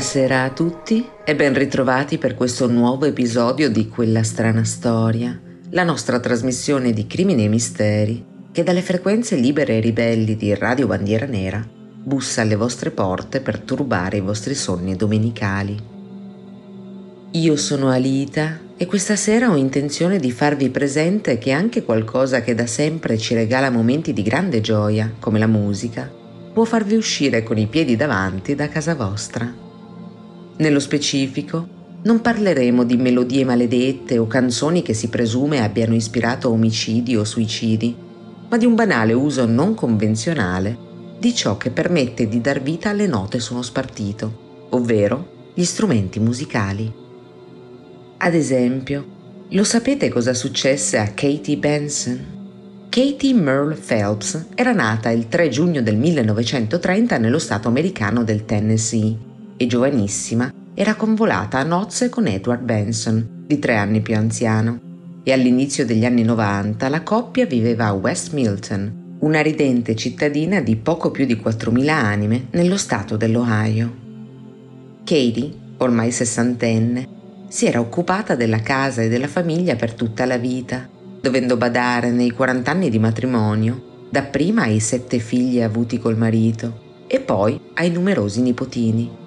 Buonasera a tutti e ben ritrovati per questo nuovo episodio di Quella strana storia, la nostra trasmissione di crimini e misteri che dalle frequenze libere e ribelli di Radio Bandiera Nera bussa alle vostre porte per turbare i vostri sonni domenicali. Io sono Alita e questa sera ho intenzione di farvi presente che anche qualcosa che da sempre ci regala momenti di grande gioia, come la musica, può farvi uscire con i piedi davanti da casa vostra. Nello specifico, non parleremo di melodie maledette o canzoni che si presume abbiano ispirato omicidi o suicidi, ma di un banale uso non convenzionale di ciò che permette di dar vita alle note su uno spartito, ovvero gli strumenti musicali. Ad esempio, lo sapete cosa successe a Katie Benson? Katie Merle Phelps era nata il 3 giugno del 1930 nello stato americano del Tennessee e giovanissima era convolata a nozze con Edward Benson, di tre anni più anziano, e all'inizio degli anni 90 la coppia viveva a West Milton, una ridente cittadina di poco più di 4.000 anime nello stato dell'Ohio. Katie, ormai sessantenne, si era occupata della casa e della famiglia per tutta la vita, dovendo badare nei 40 anni di matrimonio, dapprima ai sette figli avuti col marito e poi ai numerosi nipotini.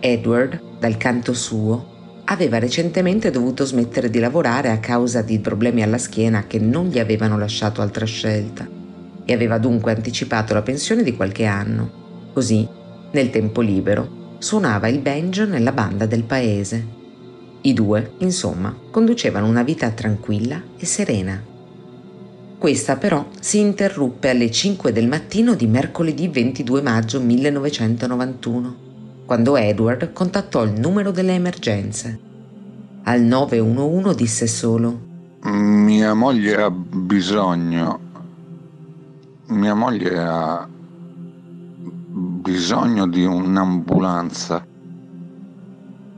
Edward, dal canto suo, aveva recentemente dovuto smettere di lavorare a causa di problemi alla schiena che non gli avevano lasciato altra scelta e aveva dunque anticipato la pensione di qualche anno. Così, nel tempo libero, suonava il banjo nella banda del paese. I due, insomma, conducevano una vita tranquilla e serena. Questa però si interruppe alle 5 del mattino di mercoledì 22 maggio 1991 quando Edward contattò il numero delle emergenze. Al 911 disse solo Mia moglie ha bisogno. Mia moglie ha bisogno di un'ambulanza.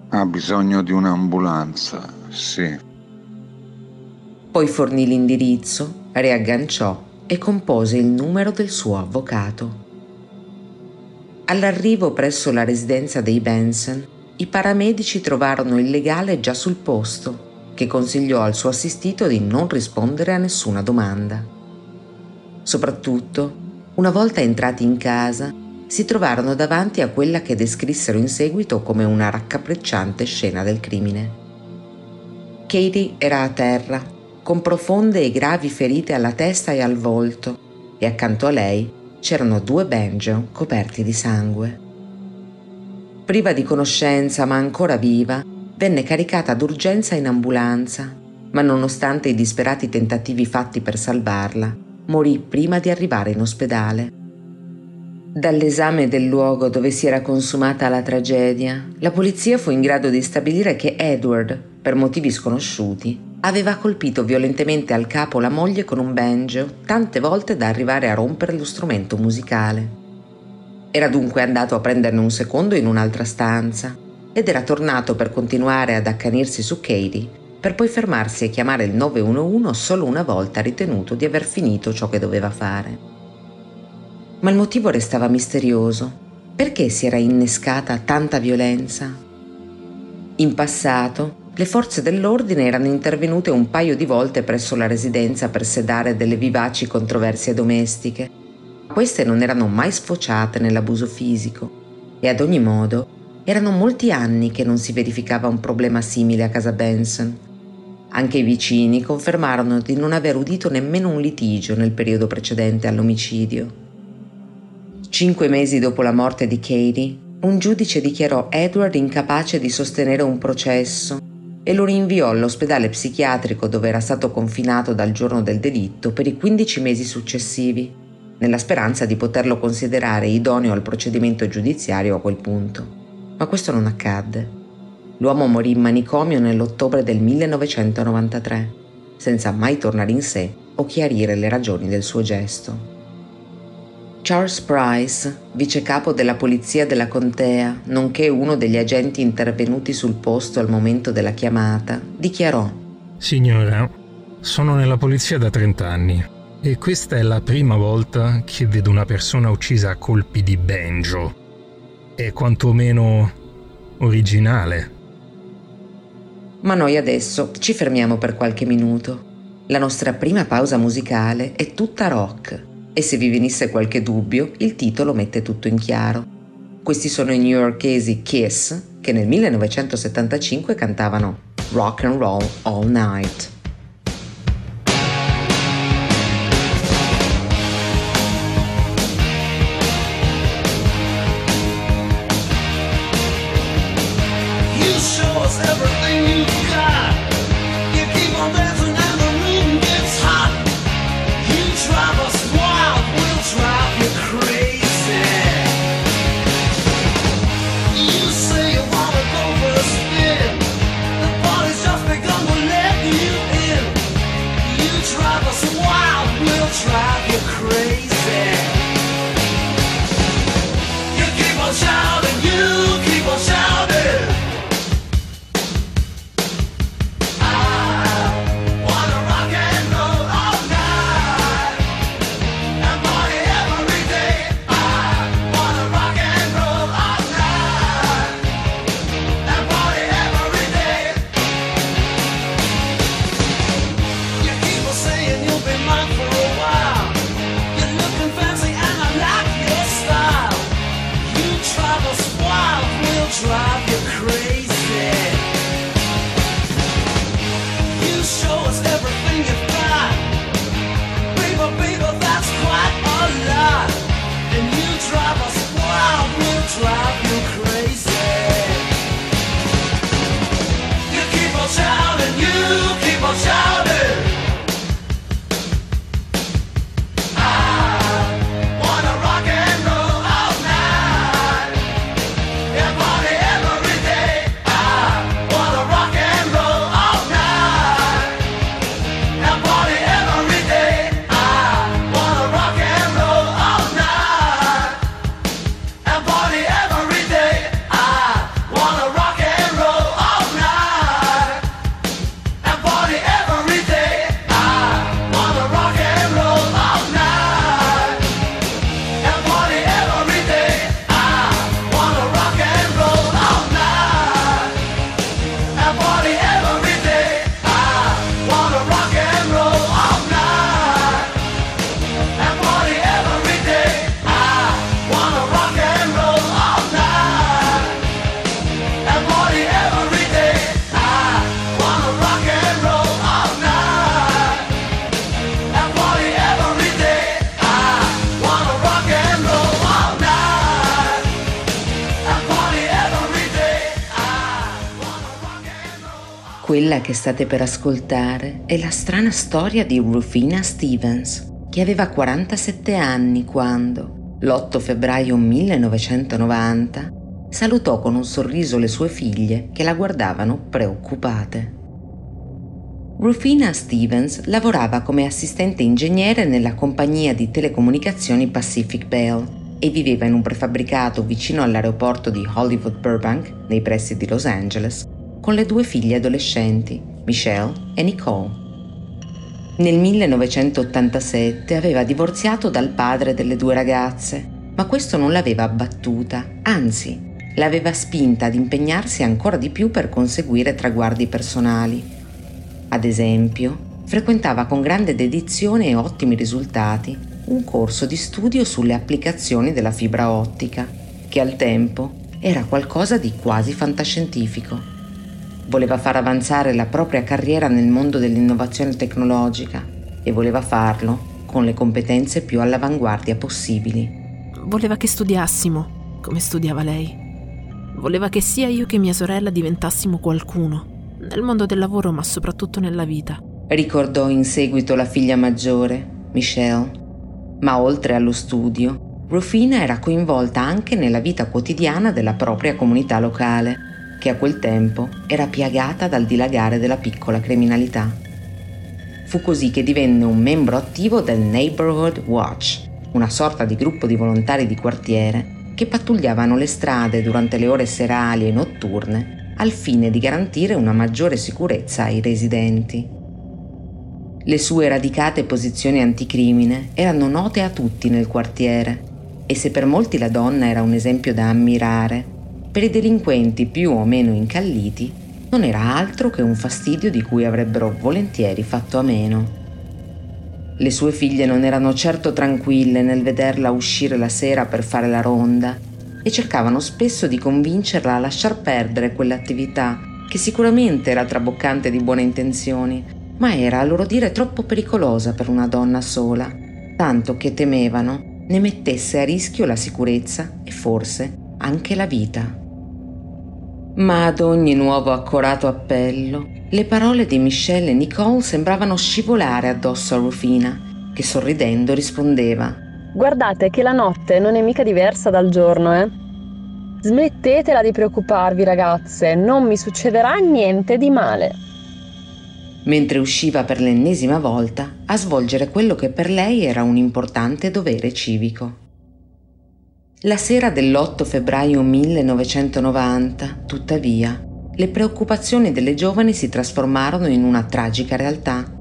Ha bisogno di un'ambulanza, sì. Poi fornì l'indirizzo, riagganciò e compose il numero del suo avvocato. All'arrivo presso la residenza dei Benson, i paramedici trovarono il legale già sul posto, che consigliò al suo assistito di non rispondere a nessuna domanda. Soprattutto, una volta entrati in casa, si trovarono davanti a quella che descrissero in seguito come una raccapricciante scena del crimine. Katie era a terra, con profonde e gravi ferite alla testa e al volto, e accanto a lei c'erano due banjo coperti di sangue. Priva di conoscenza ma ancora viva, venne caricata d'urgenza in ambulanza, ma nonostante i disperati tentativi fatti per salvarla, morì prima di arrivare in ospedale. Dall'esame del luogo dove si era consumata la tragedia, la polizia fu in grado di stabilire che Edward, per motivi sconosciuti, aveva colpito violentemente al capo la moglie con un banjo, tante volte da arrivare a rompere lo strumento musicale. Era dunque andato a prenderne un secondo in un'altra stanza ed era tornato per continuare ad accanirsi su Katie, per poi fermarsi e chiamare il 911 solo una volta ritenuto di aver finito ciò che doveva fare. Ma il motivo restava misterioso. Perché si era innescata tanta violenza? In passato, le forze dell'ordine erano intervenute un paio di volte presso la residenza per sedare delle vivaci controversie domestiche. Queste non erano mai sfociate nell'abuso fisico e ad ogni modo erano molti anni che non si verificava un problema simile a casa Benson. Anche i vicini confermarono di non aver udito nemmeno un litigio nel periodo precedente all'omicidio. Cinque mesi dopo la morte di Katie, un giudice dichiarò Edward incapace di sostenere un processo e lo rinviò all'ospedale psichiatrico dove era stato confinato dal giorno del delitto per i 15 mesi successivi, nella speranza di poterlo considerare idoneo al procedimento giudiziario a quel punto. Ma questo non accadde. L'uomo morì in manicomio nell'ottobre del 1993, senza mai tornare in sé o chiarire le ragioni del suo gesto. Charles Price, vice capo della polizia della contea, nonché uno degli agenti intervenuti sul posto al momento della chiamata, dichiarò Signora, sono nella polizia da 30 anni e questa è la prima volta che vedo una persona uccisa a colpi di banjo. È quantomeno originale. Ma noi adesso ci fermiamo per qualche minuto. La nostra prima pausa musicale è tutta rock e se vi venisse qualche dubbio, il titolo mette tutto in chiaro. Questi sono i newyorkesi Kiss che nel 1975 cantavano Rock and Roll All Night. Quella che state per ascoltare è la strana storia di Rufina Stevens, che aveva 47 anni quando, l'8 febbraio 1990, salutò con un sorriso le sue figlie che la guardavano preoccupate. Rufina Stevens lavorava come assistente ingegnere nella compagnia di telecomunicazioni Pacific Bell e viveva in un prefabbricato vicino all'aeroporto di Hollywood Burbank, nei pressi di Los Angeles, con le due figlie adolescenti, Michelle e Nicole. Nel 1987 aveva divorziato dal padre delle due ragazze, ma questo non l'aveva abbattuta, anzi, l'aveva spinta ad impegnarsi ancora di più per conseguire traguardi personali. Ad esempio, frequentava con grande dedizione e ottimi risultati un corso di studio sulle applicazioni della fibra ottica, che al tempo era qualcosa di quasi fantascientifico. Voleva far avanzare la propria carriera nel mondo dell'innovazione tecnologica e voleva farlo con le competenze più all'avanguardia possibili. Voleva che studiassimo, come studiava lei. Voleva che sia io che mia sorella diventassimo qualcuno, nel mondo del lavoro ma soprattutto nella vita. Ricordò in seguito la figlia maggiore, Michelle. Ma oltre allo studio, Rufina era coinvolta anche nella vita quotidiana della propria comunità locale che a quel tempo era piagata dal dilagare della piccola criminalità. Fu così che divenne un membro attivo del Neighborhood Watch, una sorta di gruppo di volontari di quartiere che pattugliavano le strade durante le ore serali e notturne al fine di garantire una maggiore sicurezza ai residenti. Le sue radicate posizioni anticrimine erano note a tutti nel quartiere e se per molti la donna era un esempio da ammirare, per i delinquenti più o meno incalliti, non era altro che un fastidio di cui avrebbero volentieri fatto a meno. Le sue figlie non erano certo tranquille nel vederla uscire la sera per fare la ronda e cercavano spesso di convincerla a lasciar perdere quell'attività che sicuramente era traboccante di buone intenzioni, ma era a loro dire troppo pericolosa per una donna sola, tanto che temevano ne mettesse a rischio la sicurezza e forse anche la vita. Ma ad ogni nuovo accorato appello, le parole di Michelle e Nicole sembravano scivolare addosso a Rufina, che sorridendo rispondeva Guardate che la notte non è mica diversa dal giorno, eh? Smettetela di preoccuparvi, ragazze, non mi succederà niente di male. Mentre usciva per l'ennesima volta a svolgere quello che per lei era un importante dovere civico. La sera dell'8 febbraio 1990, tuttavia, le preoccupazioni delle giovani si trasformarono in una tragica realtà.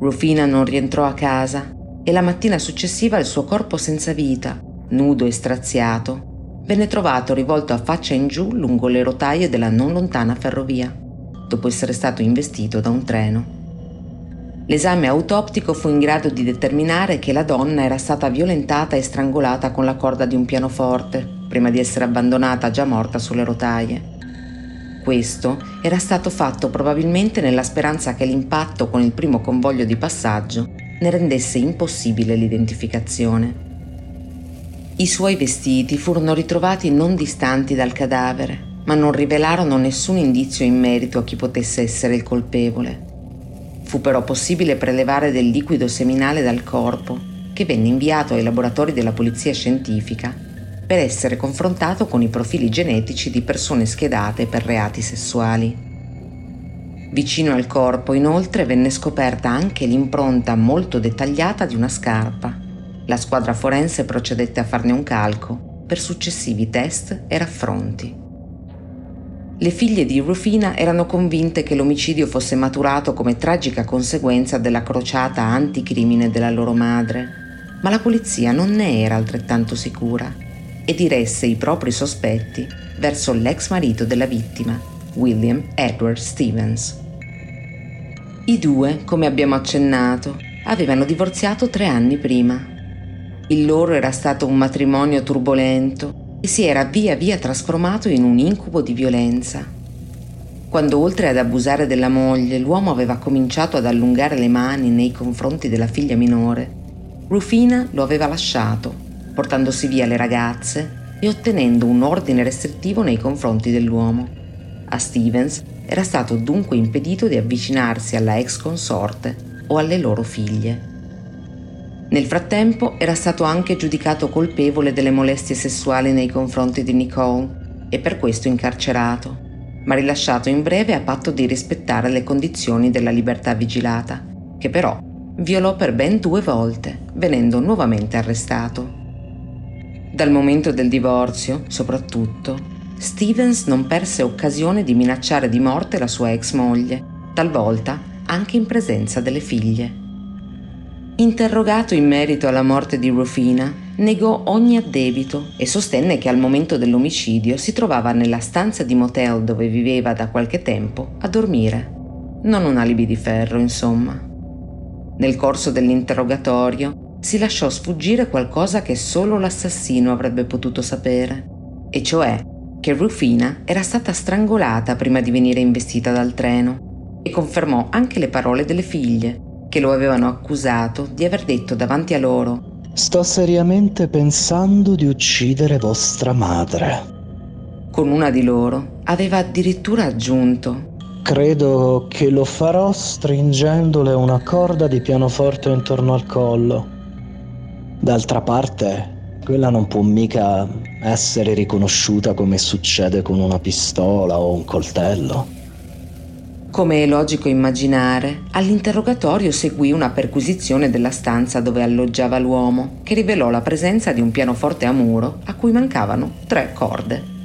Rufina non rientrò a casa e la mattina successiva il suo corpo senza vita, nudo e straziato, venne trovato rivolto a faccia in giù lungo le rotaie della non lontana ferrovia, dopo essere stato investito da un treno. L'esame autoptico fu in grado di determinare che la donna era stata violentata e strangolata con la corda di un pianoforte, prima di essere abbandonata già morta sulle rotaie. Questo era stato fatto probabilmente nella speranza che l'impatto con il primo convoglio di passaggio ne rendesse impossibile l'identificazione. I suoi vestiti furono ritrovati non distanti dal cadavere, ma non rivelarono nessun indizio in merito a chi potesse essere il colpevole. Fu però possibile prelevare del liquido seminale dal corpo, che venne inviato ai laboratori della polizia scientifica per essere confrontato con i profili genetici di persone schedate per reati sessuali. Vicino al corpo, inoltre, venne scoperta anche l'impronta molto dettagliata di una scarpa. La squadra forense procedette a farne un calco per successivi test e raffronti. Le figlie di Rufina erano convinte che l'omicidio fosse maturato come tragica conseguenza della crociata anticrimine della loro madre, ma la polizia non ne era altrettanto sicura e diresse i propri sospetti verso l'ex marito della vittima, William Edward Stevens. I due, come abbiamo accennato, avevano divorziato tre anni prima. Il loro era stato un matrimonio turbolento e si era via via trasformato in un incubo di violenza. Quando oltre ad abusare della moglie l'uomo aveva cominciato ad allungare le mani nei confronti della figlia minore, Rufina lo aveva lasciato, portandosi via le ragazze e ottenendo un ordine restrittivo nei confronti dell'uomo. A Stevens era stato dunque impedito di avvicinarsi alla ex consorte o alle loro figlie. Nel frattempo era stato anche giudicato colpevole delle molestie sessuali nei confronti di Nicole e per questo incarcerato, ma rilasciato in breve a patto di rispettare le condizioni della libertà vigilata, che però violò per ben due volte, venendo nuovamente arrestato. Dal momento del divorzio, soprattutto, Stevens non perse occasione di minacciare di morte la sua ex moglie, talvolta anche in presenza delle figlie. Interrogato in merito alla morte di Rufina, negò ogni addebito e sostenne che al momento dell'omicidio si trovava nella stanza di motel dove viveva da qualche tempo a dormire. Non un alibi di ferro, insomma. Nel corso dell'interrogatorio si lasciò sfuggire qualcosa che solo l'assassino avrebbe potuto sapere, e cioè che Rufina era stata strangolata prima di venire investita dal treno e confermò anche le parole delle figlie che lo avevano accusato di aver detto davanti a loro Sto seriamente pensando di uccidere vostra madre. Con una di loro aveva addirittura aggiunto Credo che lo farò stringendole una corda di pianoforte intorno al collo. D'altra parte, quella non può mica essere riconosciuta come succede con una pistola o un coltello. Come è logico immaginare, all'interrogatorio seguì una perquisizione della stanza dove alloggiava l'uomo, che rivelò la presenza di un pianoforte a muro a cui mancavano tre corde.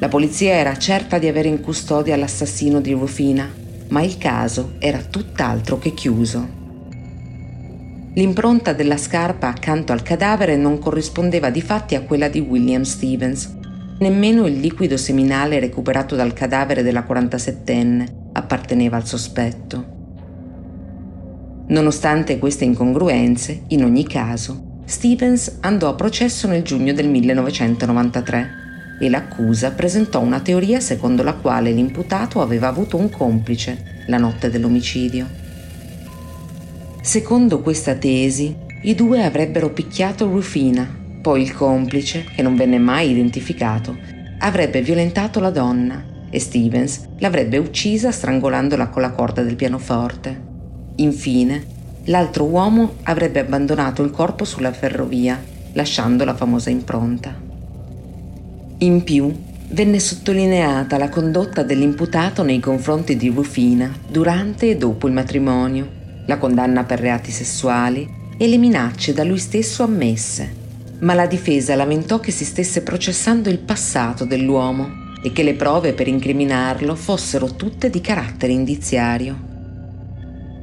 La polizia era certa di avere in custodia l'assassino di Rufina, ma il caso era tutt'altro che chiuso. L'impronta della scarpa accanto al cadavere non corrispondeva di fatti a quella di William Stevens, Nemmeno il liquido seminale recuperato dal cadavere della 47enne apparteneva al sospetto. Nonostante queste incongruenze, in ogni caso, Stevens andò a processo nel giugno del 1993 e l'accusa presentò una teoria secondo la quale l'imputato aveva avuto un complice la notte dell'omicidio. Secondo questa tesi, i due avrebbero picchiato Rufina, poi il complice, che non venne mai identificato, avrebbe violentato la donna e Stevens l'avrebbe uccisa strangolandola con la corda del pianoforte. Infine, l'altro uomo avrebbe abbandonato il corpo sulla ferrovia, lasciando la famosa impronta. In più, venne sottolineata la condotta dell'imputato nei confronti di Rufina durante e dopo il matrimonio, la condanna per reati sessuali e le minacce da lui stesso ammesse. Ma la difesa lamentò che si stesse processando il passato dell'uomo e che le prove per incriminarlo fossero tutte di carattere indiziario.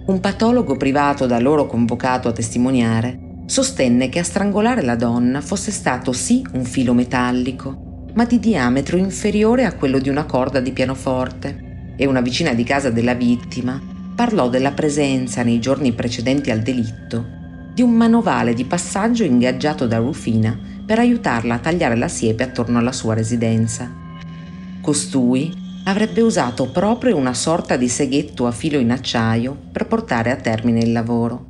Un patologo privato da loro convocato a testimoniare sostenne che a strangolare la donna fosse stato sì un filo metallico, ma di diametro inferiore a quello di una corda di pianoforte, e una vicina di casa della vittima parlò della presenza nei giorni precedenti al delitto di un manovale di passaggio ingaggiato da Rufina per aiutarla a tagliare la siepe attorno alla sua residenza. Costui avrebbe usato proprio una sorta di seghetto a filo in acciaio per portare a termine il lavoro.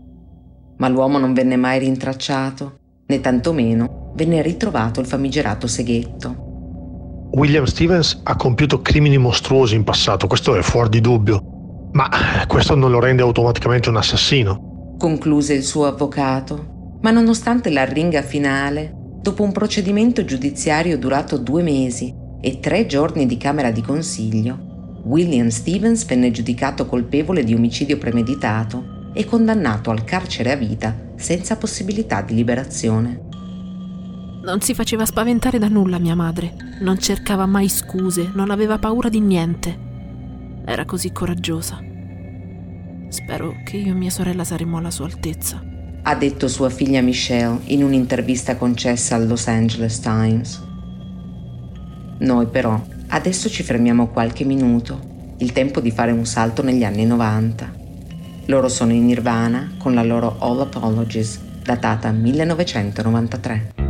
Ma l'uomo non venne mai rintracciato, né tantomeno venne ritrovato il famigerato seghetto. William Stevens ha compiuto crimini mostruosi in passato, questo è fuori di dubbio, ma questo non lo rende automaticamente un assassino. Concluse il suo avvocato, ma nonostante l'arringa finale, dopo un procedimento giudiziario durato due mesi e tre giorni di camera di consiglio, William Stevens venne giudicato colpevole di omicidio premeditato e condannato al carcere a vita senza possibilità di liberazione. Non si faceva spaventare da nulla mia madre, non cercava mai scuse, non aveva paura di niente. Era così coraggiosa. Spero che io e mia sorella saremo alla sua altezza. Ha detto sua figlia Michelle in un'intervista concessa al Los Angeles Times. Noi però adesso ci fermiamo qualche minuto, il tempo di fare un salto negli anni 90. Loro sono in Nirvana con la loro All Apologies, datata 1993.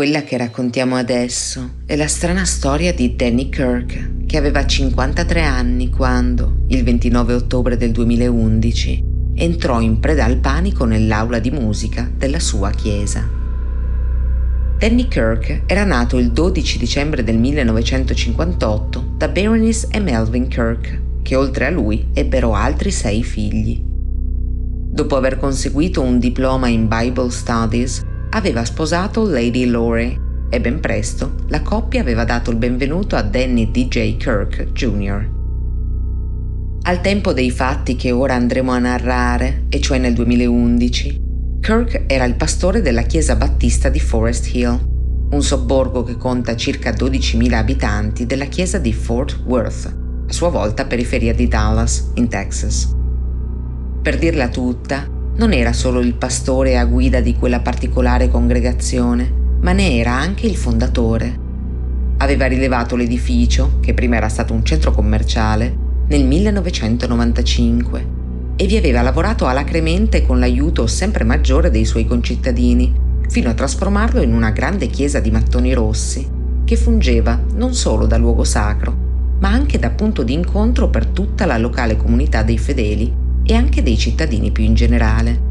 Quella che raccontiamo adesso è la strana storia di Danny Kirk, che aveva 53 anni quando, il 29 ottobre del 2011, entrò in preda al panico nell'aula di musica della sua chiesa. Danny Kirk era nato il 12 dicembre del 1958 da Berenice e Melvin Kirk, che oltre a lui ebbero altri sei figli. Dopo aver conseguito un diploma in Bible Studies, aveva sposato Lady Lore e ben presto la coppia aveva dato il benvenuto a Danny DJ Kirk Jr. Al tempo dei fatti che ora andremo a narrare, e cioè nel 2011, Kirk era il pastore della chiesa battista di Forest Hill, un sobborgo che conta circa 12.000 abitanti della chiesa di Fort Worth, a sua volta periferia di Dallas, in Texas. Per dirla tutta, non era solo il pastore a guida di quella particolare congregazione, ma ne era anche il fondatore. Aveva rilevato l'edificio, che prima era stato un centro commerciale, nel 1995 e vi aveva lavorato alacremente con l'aiuto sempre maggiore dei suoi concittadini, fino a trasformarlo in una grande chiesa di mattoni rossi, che fungeva non solo da luogo sacro, ma anche da punto di incontro per tutta la locale comunità dei fedeli e anche dei cittadini più in generale.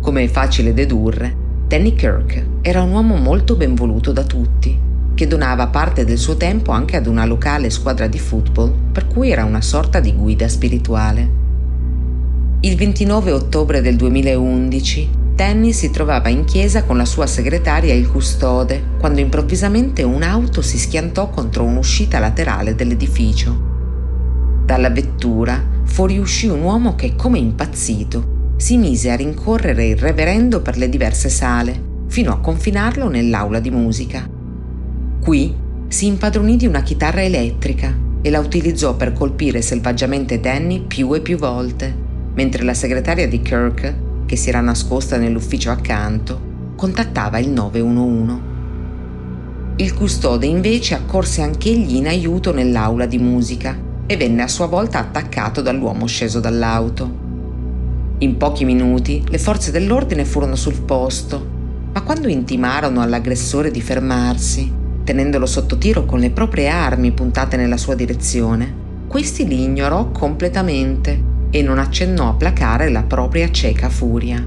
Come è facile dedurre, Danny Kirk era un uomo molto ben voluto da tutti, che donava parte del suo tempo anche ad una locale squadra di football, per cui era una sorta di guida spirituale. Il 29 ottobre del 2011, Danny si trovava in chiesa con la sua segretaria e il custode, quando improvvisamente un'auto si schiantò contro un'uscita laterale dell'edificio. Dalla vettura fuoriuscì un uomo che, come impazzito, si mise a rincorrere il reverendo per le diverse sale, fino a confinarlo nell'aula di musica. Qui si impadronì di una chitarra elettrica e la utilizzò per colpire selvaggiamente Danny più e più volte, mentre la segretaria di Kirk, che si era nascosta nell'ufficio accanto, contattava il 911. Il custode invece accorse anch'egli in aiuto nell'aula di musica e venne a sua volta attaccato dall'uomo sceso dall'auto. In pochi minuti le forze dell'ordine furono sul posto, ma quando intimarono all'aggressore di fermarsi, tenendolo sotto tiro con le proprie armi puntate nella sua direzione, questi li ignorò completamente e non accennò a placare la propria cieca furia.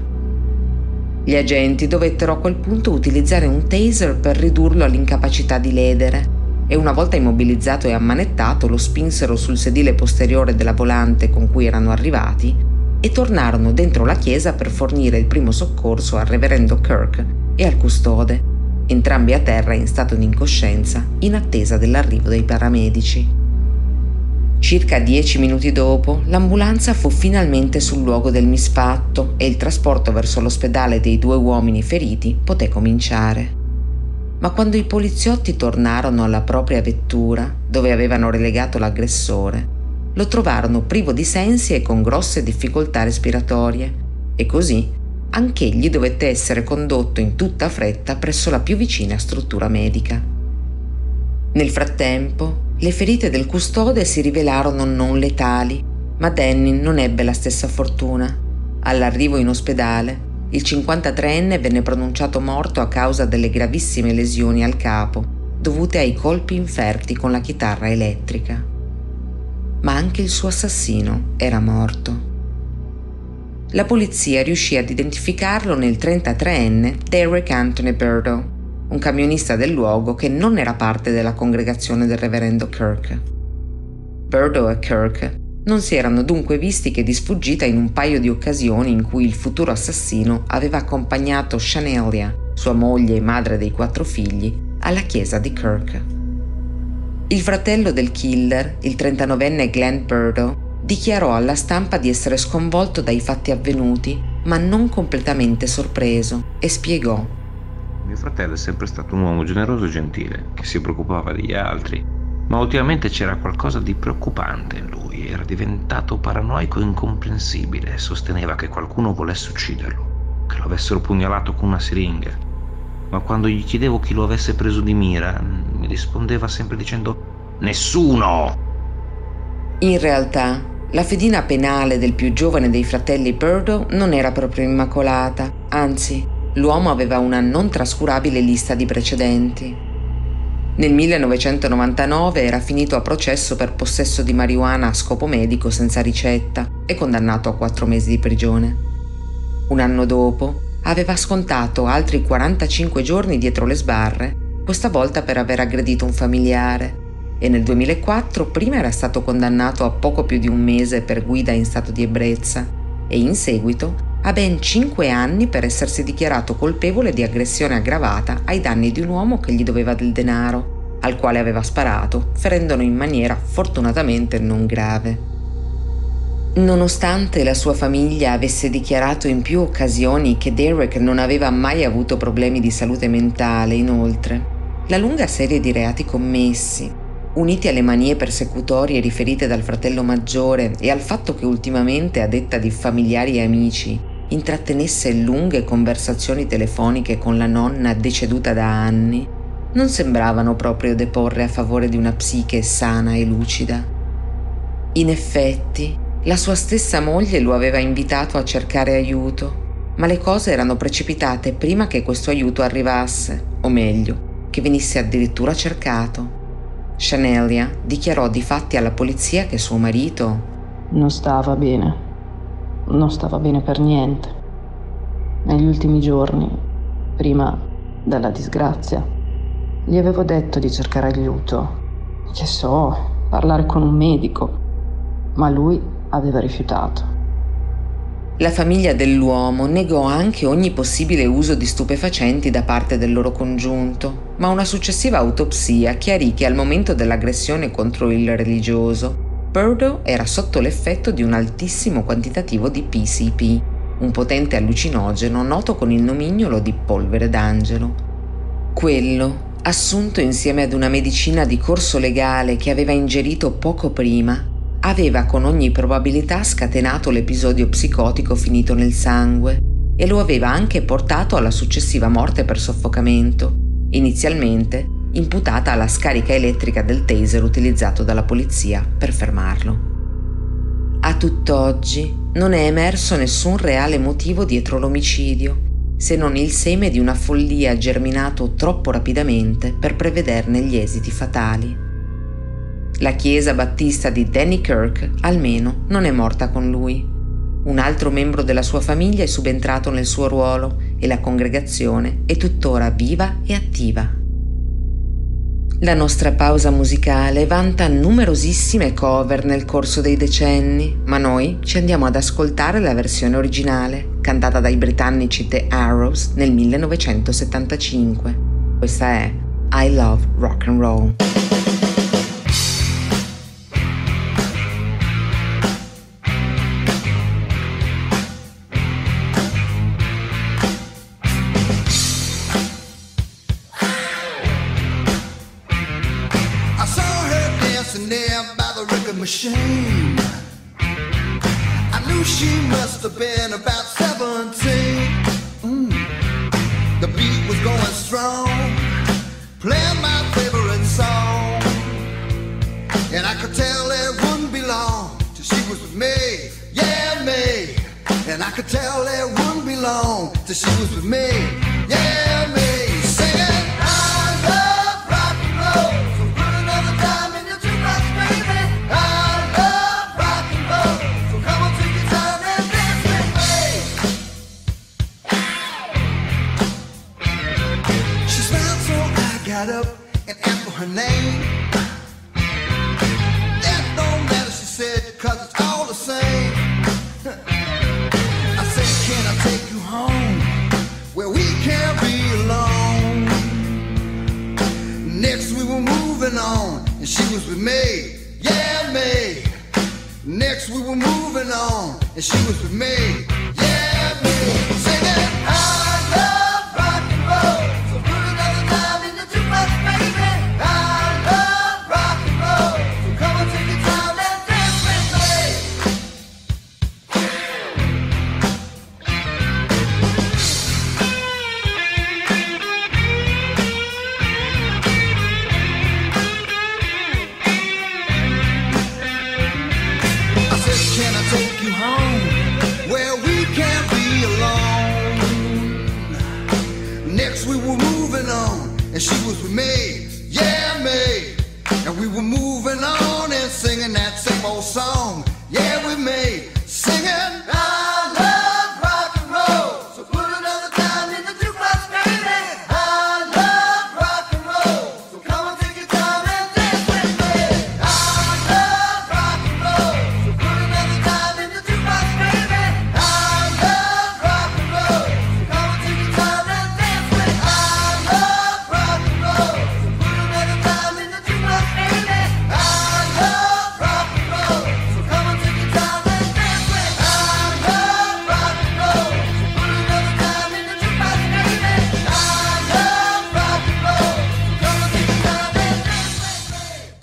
Gli agenti dovettero a quel punto utilizzare un taser per ridurlo all'incapacità di ledere e una volta immobilizzato e ammanettato lo spinsero sul sedile posteriore della volante con cui erano arrivati e tornarono dentro la chiesa per fornire il primo soccorso al reverendo Kirk e al custode, entrambi a terra in stato di incoscienza in attesa dell'arrivo dei paramedici. Circa dieci minuti dopo, l'ambulanza fu finalmente sul luogo del misfatto e il trasporto verso l'ospedale dei due uomini feriti poté cominciare ma quando i poliziotti tornarono alla propria vettura, dove avevano relegato l'aggressore, lo trovarono privo di sensi e con grosse difficoltà respiratorie, e così anch'egli dovette essere condotto in tutta fretta presso la più vicina struttura medica. Nel frattempo, le ferite del custode si rivelarono non letali, ma Danny non ebbe la stessa fortuna. All'arrivo in ospedale, il 53enne venne pronunciato morto a causa delle gravissime lesioni al capo dovute ai colpi inferti con la chitarra elettrica. Ma anche il suo assassino era morto. La polizia riuscì ad identificarlo nel 33enne Derek Anthony Burdo, un camionista del luogo che non era parte della congregazione del reverendo Kirk. Burdo e Kirk non si erano dunque visti che di sfuggita in un paio di occasioni in cui il futuro assassino aveva accompagnato Shanelia, sua moglie e madre dei quattro figli, alla chiesa di Kirk. Il fratello del killer, il 39enne Glenn Burdo, dichiarò alla stampa di essere sconvolto dai fatti avvenuti, ma non completamente sorpreso, e spiegò. Mio fratello è sempre stato un uomo generoso e gentile, che si preoccupava degli altri ma ultimamente c'era qualcosa di preoccupante in lui, era diventato paranoico e incomprensibile, sosteneva che qualcuno volesse ucciderlo, che lo avessero pugnalato con una siringa. Ma quando gli chiedevo chi lo avesse preso di mira, mi rispondeva sempre dicendo Nessuno! In realtà, la fedina penale del più giovane dei fratelli Burdo non era proprio immacolata, anzi, l'uomo aveva una non trascurabile lista di precedenti. Nel 1999 era finito a processo per possesso di marijuana a scopo medico senza ricetta e condannato a quattro mesi di prigione. Un anno dopo aveva scontato altri 45 giorni dietro le sbarre, questa volta per aver aggredito un familiare, e nel 2004 prima era stato condannato a poco più di un mese per guida in stato di ebbrezza e in seguito a ben 5 anni per essersi dichiarato colpevole di aggressione aggravata ai danni di un uomo che gli doveva del denaro, al quale aveva sparato, ferendolo in maniera fortunatamente non grave. Nonostante la sua famiglia avesse dichiarato in più occasioni che Derek non aveva mai avuto problemi di salute mentale, inoltre, la lunga serie di reati commessi, uniti alle manie persecutorie riferite dal fratello maggiore e al fatto che ultimamente, a detta di familiari e amici, intrattenesse lunghe conversazioni telefoniche con la nonna deceduta da anni, non sembravano proprio deporre a favore di una psiche sana e lucida. In effetti, la sua stessa moglie lo aveva invitato a cercare aiuto, ma le cose erano precipitate prima che questo aiuto arrivasse, o meglio, che venisse addirittura cercato. Shanelia dichiarò di fatti alla polizia che suo marito non stava bene non stava bene per niente. Negli ultimi giorni, prima della disgrazia, gli avevo detto di cercare aiuto, che so, parlare con un medico, ma lui aveva rifiutato. La famiglia dell'uomo negò anche ogni possibile uso di stupefacenti da parte del loro congiunto, ma una successiva autopsia chiarì che al momento dell'aggressione contro il religioso Purdo era sotto l'effetto di un altissimo quantitativo di PCP, un potente allucinogeno noto con il nomignolo di polvere d'angelo. Quello, assunto insieme ad una medicina di corso legale che aveva ingerito poco prima, aveva con ogni probabilità scatenato l'episodio psicotico finito nel sangue e lo aveva anche portato alla successiva morte per soffocamento, inizialmente imputata alla scarica elettrica del taser utilizzato dalla polizia per fermarlo. A tutt'oggi non è emerso nessun reale motivo dietro l'omicidio, se non il seme di una follia germinato troppo rapidamente per prevederne gli esiti fatali. La chiesa battista di Danny Kirk almeno non è morta con lui. Un altro membro della sua famiglia è subentrato nel suo ruolo e la congregazione è tuttora viva e attiva. La nostra pausa musicale vanta numerosissime cover nel corso dei decenni, ma noi ci andiamo ad ascoltare la versione originale, cantata dai britannici The Arrows nel 1975. Questa è I Love Rock and Roll. With me, yeah,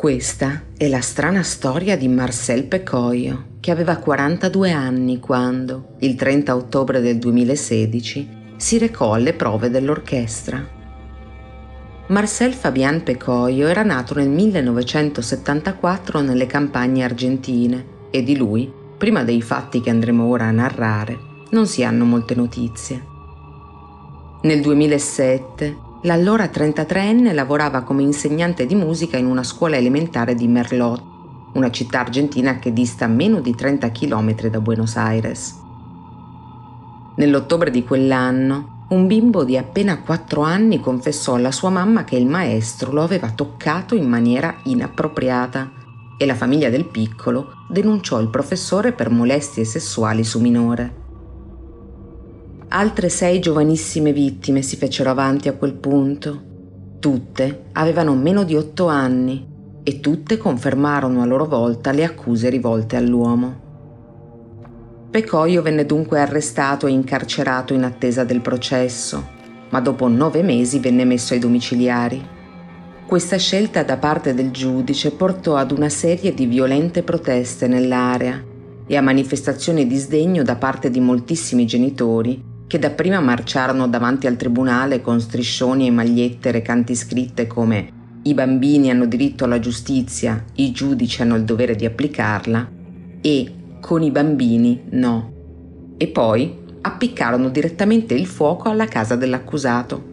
Questa è la strana storia di Marcel Pecoio, che aveva 42 anni quando, il 30 ottobre del 2016, si recò alle prove dell'orchestra. Marcel Fabien Pecoio era nato nel 1974 nelle campagne argentine e di lui, prima dei fatti che andremo ora a narrare, non si hanno molte notizie. Nel 2007 l'allora 33enne lavorava come insegnante di musica in una scuola elementare di Merlot, una città argentina che dista meno di 30 km da Buenos Aires. Nell'ottobre di quell'anno, un bimbo di appena 4 anni confessò alla sua mamma che il maestro lo aveva toccato in maniera inappropriata e la famiglia del piccolo denunciò il professore per molestie sessuali su minore. Altre sei giovanissime vittime si fecero avanti a quel punto. Tutte avevano meno di otto anni e tutte confermarono a loro volta le accuse rivolte all'uomo. Pecoio venne dunque arrestato e incarcerato in attesa del processo, ma dopo nove mesi venne messo ai domiciliari. Questa scelta da parte del giudice portò ad una serie di violente proteste nell'area e a manifestazioni di sdegno da parte di moltissimi genitori che dapprima marciarono davanti al tribunale con striscioni e magliette recanti scritte come i bambini hanno diritto alla giustizia, i giudici hanno il dovere di applicarla e con i bambini no. E poi appiccarono direttamente il fuoco alla casa dell'accusato.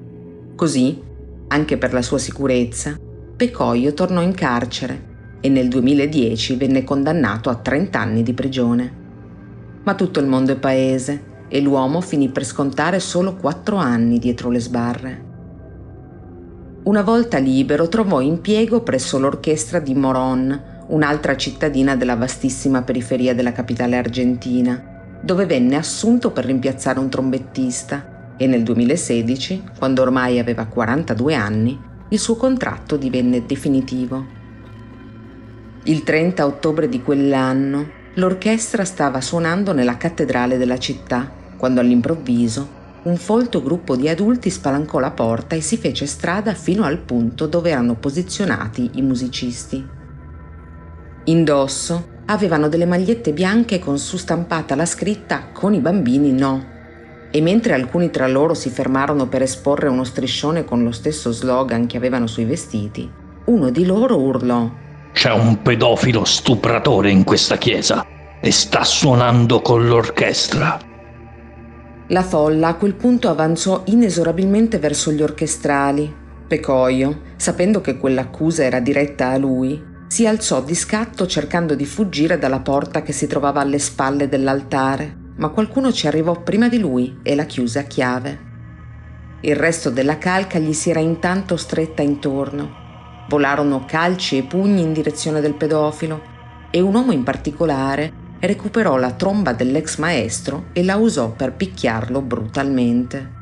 Così, anche per la sua sicurezza, Pecoio tornò in carcere e nel 2010 venne condannato a 30 anni di prigione. Ma tutto il mondo è paese e l'uomo finì per scontare solo quattro anni dietro le sbarre. Una volta libero trovò impiego presso l'orchestra di Moron, un'altra cittadina della vastissima periferia della capitale argentina, dove venne assunto per rimpiazzare un trombettista e nel 2016, quando ormai aveva 42 anni, il suo contratto divenne definitivo. Il 30 ottobre di quell'anno l'orchestra stava suonando nella cattedrale della città quando all'improvviso un folto gruppo di adulti spalancò la porta e si fece strada fino al punto dove erano posizionati i musicisti. Indosso avevano delle magliette bianche con su stampata la scritta Con i bambini no. E mentre alcuni tra loro si fermarono per esporre uno striscione con lo stesso slogan che avevano sui vestiti, uno di loro urlò C'è un pedofilo stupratore in questa chiesa e sta suonando con l'orchestra. La folla a quel punto avanzò inesorabilmente verso gli orchestrali. Pecoio, sapendo che quell'accusa era diretta a lui, si alzò di scatto cercando di fuggire dalla porta che si trovava alle spalle dell'altare, ma qualcuno ci arrivò prima di lui e la chiuse a chiave. Il resto della calca gli si era intanto stretta intorno. Volarono calci e pugni in direzione del pedofilo e un uomo in particolare recuperò la tromba dell'ex maestro e la usò per picchiarlo brutalmente.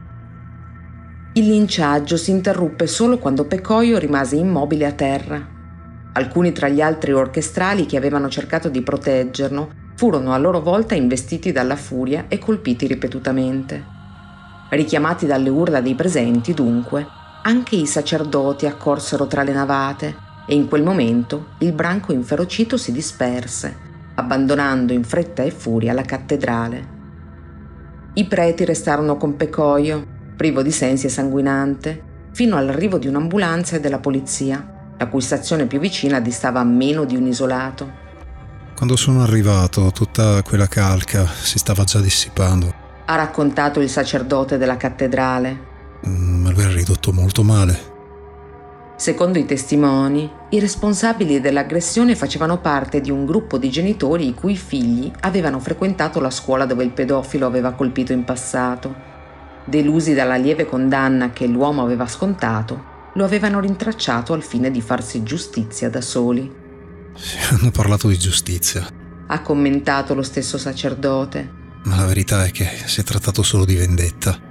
Il linciaggio si interruppe solo quando Pecoio rimase immobile a terra. Alcuni tra gli altri orchestrali che avevano cercato di proteggerlo furono a loro volta investiti dalla furia e colpiti ripetutamente. Richiamati dalle urla dei presenti, dunque, anche i sacerdoti accorsero tra le navate e in quel momento il branco inferocito si disperse abbandonando in fretta e furia la cattedrale. I preti restarono con Pecoio, privo di sensi e sanguinante, fino all'arrivo di un'ambulanza e della polizia, la cui stazione più vicina distava a meno di un isolato. Quando sono arrivato, tutta quella calca si stava già dissipando. Ha raccontato il sacerdote della cattedrale. Ma lui era ridotto molto male. Secondo i testimoni, i responsabili dell'aggressione facevano parte di un gruppo di genitori i cui figli avevano frequentato la scuola dove il pedofilo aveva colpito in passato. Delusi dalla lieve condanna che l'uomo aveva scontato, lo avevano rintracciato al fine di farsi giustizia da soli. Si hanno parlato di giustizia. Ha commentato lo stesso sacerdote. Ma la verità è che si è trattato solo di vendetta.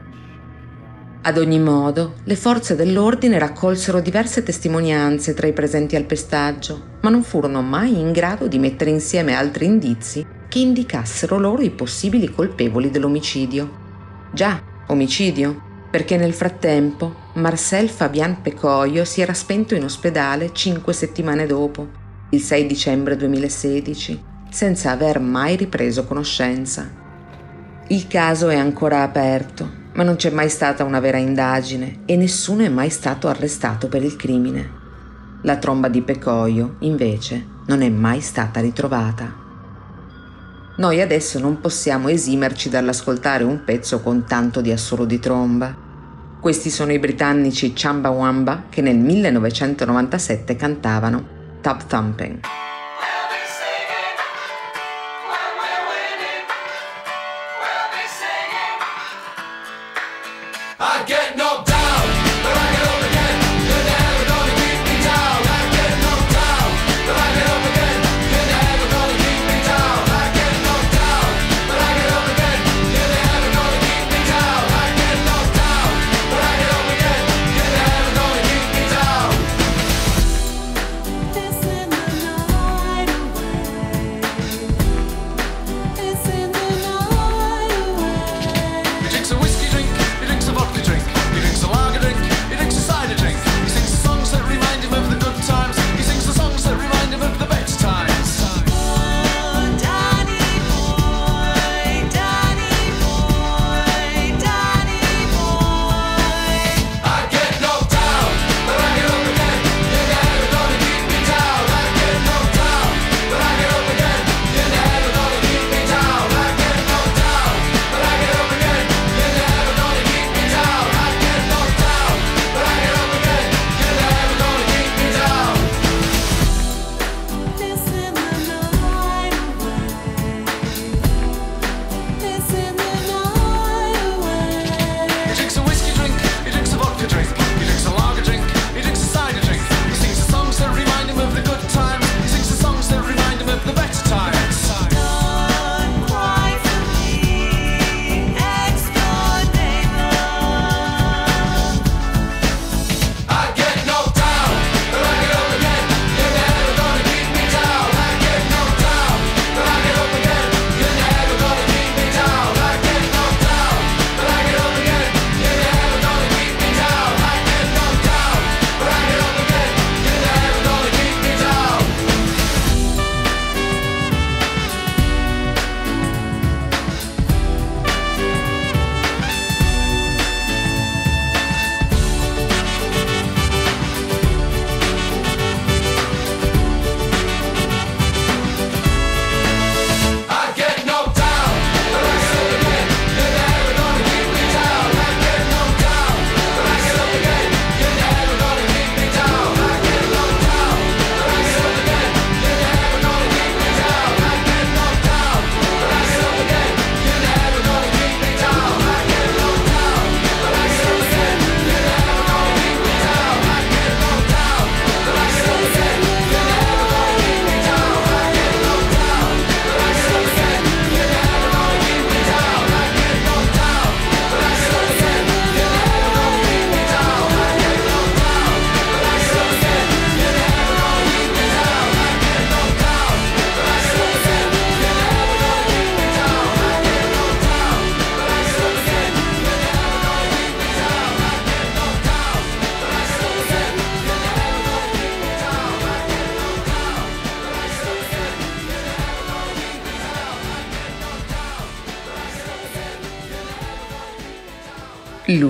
Ad ogni modo, le forze dell'ordine raccolsero diverse testimonianze tra i presenti al pestaggio, ma non furono mai in grado di mettere insieme altri indizi che indicassero loro i possibili colpevoli dell'omicidio. Già, omicidio, perché nel frattempo Marcel Fabien Pecoio si era spento in ospedale cinque settimane dopo, il 6 dicembre 2016, senza aver mai ripreso conoscenza. Il caso è ancora aperto, ma non c'è mai stata una vera indagine e nessuno è mai stato arrestato per il crimine. La tromba di Pecoio, invece, non è mai stata ritrovata. Noi adesso non possiamo esimerci dall'ascoltare un pezzo con tanto di assolo di tromba questi sono i britannici Chamba Wamba che nel 1997 cantavano Top Thumping. I get.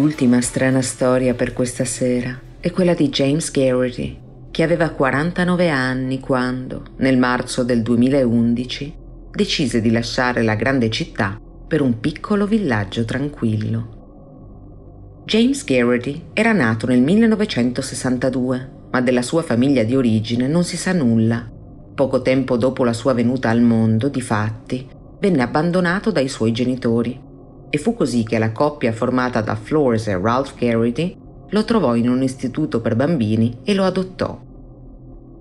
L'ultima strana storia per questa sera è quella di James Garrity, che aveva 49 anni quando, nel marzo del 2011, decise di lasciare la grande città per un piccolo villaggio tranquillo. James Garrity era nato nel 1962, ma della sua famiglia di origine non si sa nulla. Poco tempo dopo la sua venuta al mondo, difatti, venne abbandonato dai suoi genitori e fu così che la coppia formata da Flores e Ralph Garrity lo trovò in un istituto per bambini e lo adottò.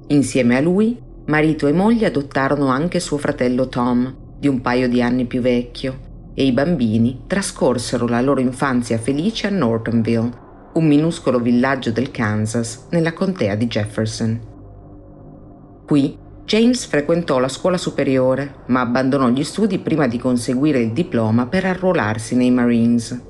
Insieme a lui, marito e moglie adottarono anche suo fratello Tom, di un paio di anni più vecchio, e i bambini trascorsero la loro infanzia felice a Nortonville, un minuscolo villaggio del Kansas nella contea di Jefferson. Qui James frequentò la scuola superiore, ma abbandonò gli studi prima di conseguire il diploma per arruolarsi nei Marines.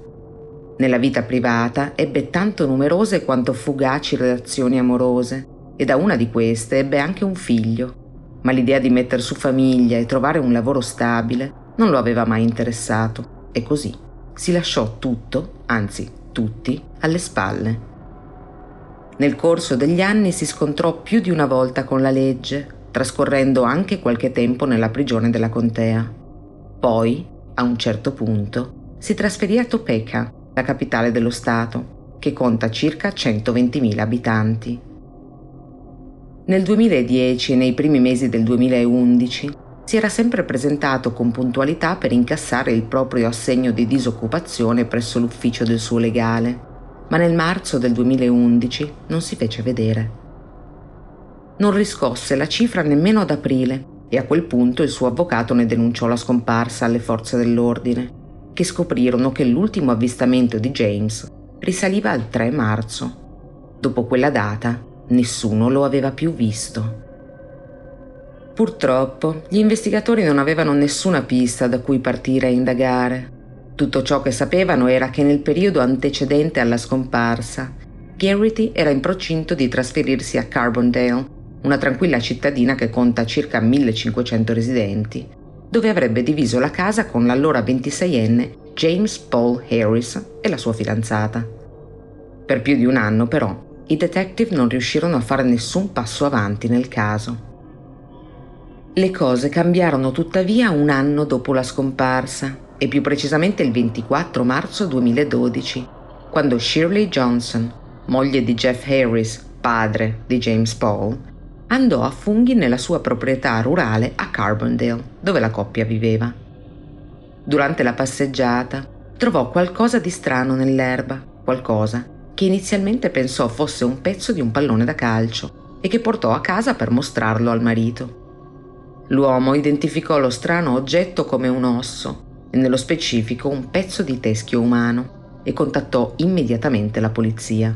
Nella vita privata ebbe tanto numerose quanto fugaci relazioni amorose e da una di queste ebbe anche un figlio, ma l'idea di mettere su famiglia e trovare un lavoro stabile non lo aveva mai interessato e così si lasciò tutto, anzi tutti, alle spalle. Nel corso degli anni si scontrò più di una volta con la legge, trascorrendo anche qualche tempo nella prigione della contea. Poi, a un certo punto, si trasferì a Topeka, la capitale dello Stato, che conta circa 120.000 abitanti. Nel 2010 e nei primi mesi del 2011 si era sempre presentato con puntualità per incassare il proprio assegno di disoccupazione presso l'ufficio del suo legale ma nel marzo del 2011 non si fece vedere. Non riscosse la cifra nemmeno ad aprile e a quel punto il suo avvocato ne denunciò la scomparsa alle forze dell'ordine, che scoprirono che l'ultimo avvistamento di James risaliva al 3 marzo. Dopo quella data nessuno lo aveva più visto. Purtroppo gli investigatori non avevano nessuna pista da cui partire a indagare tutto ciò che sapevano era che nel periodo antecedente alla scomparsa, Garrity era in procinto di trasferirsi a Carbondale, una tranquilla cittadina che conta circa 1500 residenti, dove avrebbe diviso la casa con l'allora 26enne James Paul Harris e la sua fidanzata. Per più di un anno, però, i detective non riuscirono a fare nessun passo avanti nel caso. Le cose cambiarono tuttavia un anno dopo la scomparsa e più precisamente il 24 marzo 2012, quando Shirley Johnson, moglie di Jeff Harris, padre di James Paul, andò a funghi nella sua proprietà rurale a Carbondale, dove la coppia viveva. Durante la passeggiata trovò qualcosa di strano nell'erba, qualcosa che inizialmente pensò fosse un pezzo di un pallone da calcio e che portò a casa per mostrarlo al marito. L'uomo identificò lo strano oggetto come un osso e nello specifico un pezzo di teschio umano, e contattò immediatamente la polizia.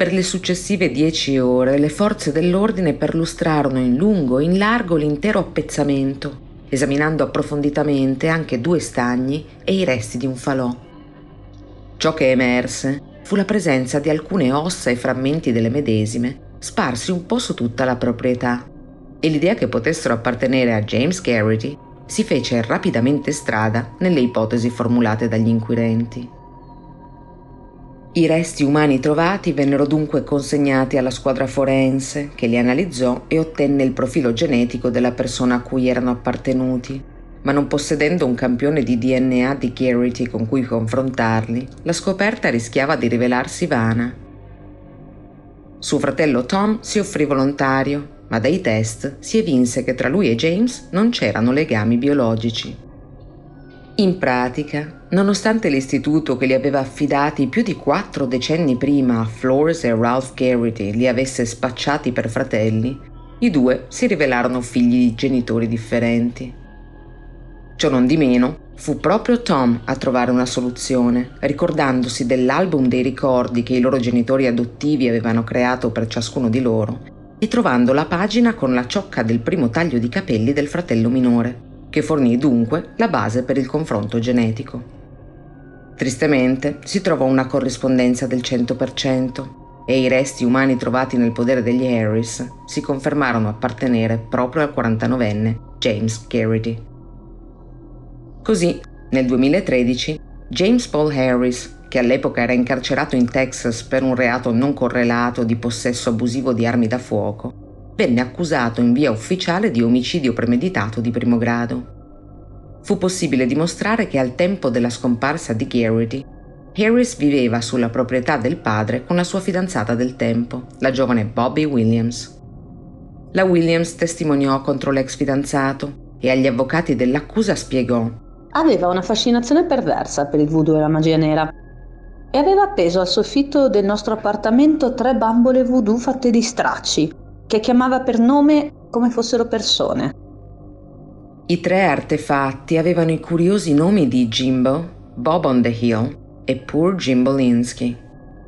Per le successive dieci ore le forze dell'ordine perlustrarono in lungo e in largo l'intero appezzamento, esaminando approfonditamente anche due stagni e i resti di un falò. Ciò che emerse fu la presenza di alcune ossa e frammenti delle medesime sparsi un po' su tutta la proprietà e l'idea che potessero appartenere a James Garrity si fece rapidamente strada nelle ipotesi formulate dagli inquirenti. I resti umani trovati vennero dunque consegnati alla squadra forense, che li analizzò e ottenne il profilo genetico della persona a cui erano appartenuti, ma non possedendo un campione di DNA di Garrity con cui confrontarli, la scoperta rischiava di rivelarsi vana. Suo fratello Tom si offrì volontario ma dai test si evinse che tra lui e James non c'erano legami biologici. In pratica, nonostante l'istituto che li aveva affidati più di quattro decenni prima a Flores e Ralph Garrity li avesse spacciati per fratelli, i due si rivelarono figli di genitori differenti. Ciò non di meno, fu proprio Tom a trovare una soluzione, ricordandosi dell'album dei ricordi che i loro genitori adottivi avevano creato per ciascuno di loro e trovando la pagina con la ciocca del primo taglio di capelli del fratello minore, che fornì dunque la base per il confronto genetico. Tristemente si trovò una corrispondenza del 100% e i resti umani trovati nel podere degli Harris si confermarono appartenere proprio al 49enne James Garrity. Così, nel 2013, James Paul Harris che all'epoca era incarcerato in Texas per un reato non correlato di possesso abusivo di armi da fuoco, venne accusato in via ufficiale di omicidio premeditato di primo grado. Fu possibile dimostrare che al tempo della scomparsa di Garrity, Harris viveva sulla proprietà del padre con la sua fidanzata del tempo, la giovane Bobby Williams. La Williams testimoniò contro l'ex fidanzato e agli avvocati dell'accusa spiegò Aveva una fascinazione perversa per il voodoo e la magia nera e aveva appeso al soffitto del nostro appartamento tre bambole voodoo fatte di stracci, che chiamava per nome come fossero persone. I tre artefatti avevano i curiosi nomi di Jimbo, Bob on the Hill e Poor Jimbo Linsky,